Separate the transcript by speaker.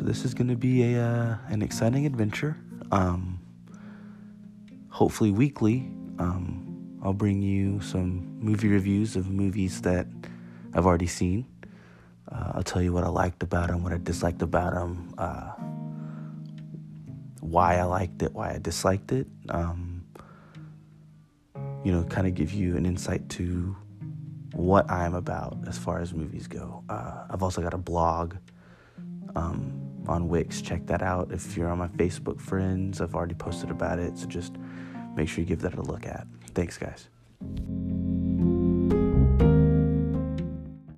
Speaker 1: So this is going to be a uh, an exciting adventure. Um, hopefully weekly. Um, I'll bring you some movie reviews of movies that I've already seen. Uh, I'll tell you what I liked about them, what I disliked about them, uh, why I liked it, why I disliked it. Um, you know, kind of give you an insight to what I'm about as far as movies go. Uh, I've also got a blog um, on Wix. Check that out. If you're on my Facebook friends, I've already posted about it. So just make sure you give that a look at. Thanks, guys.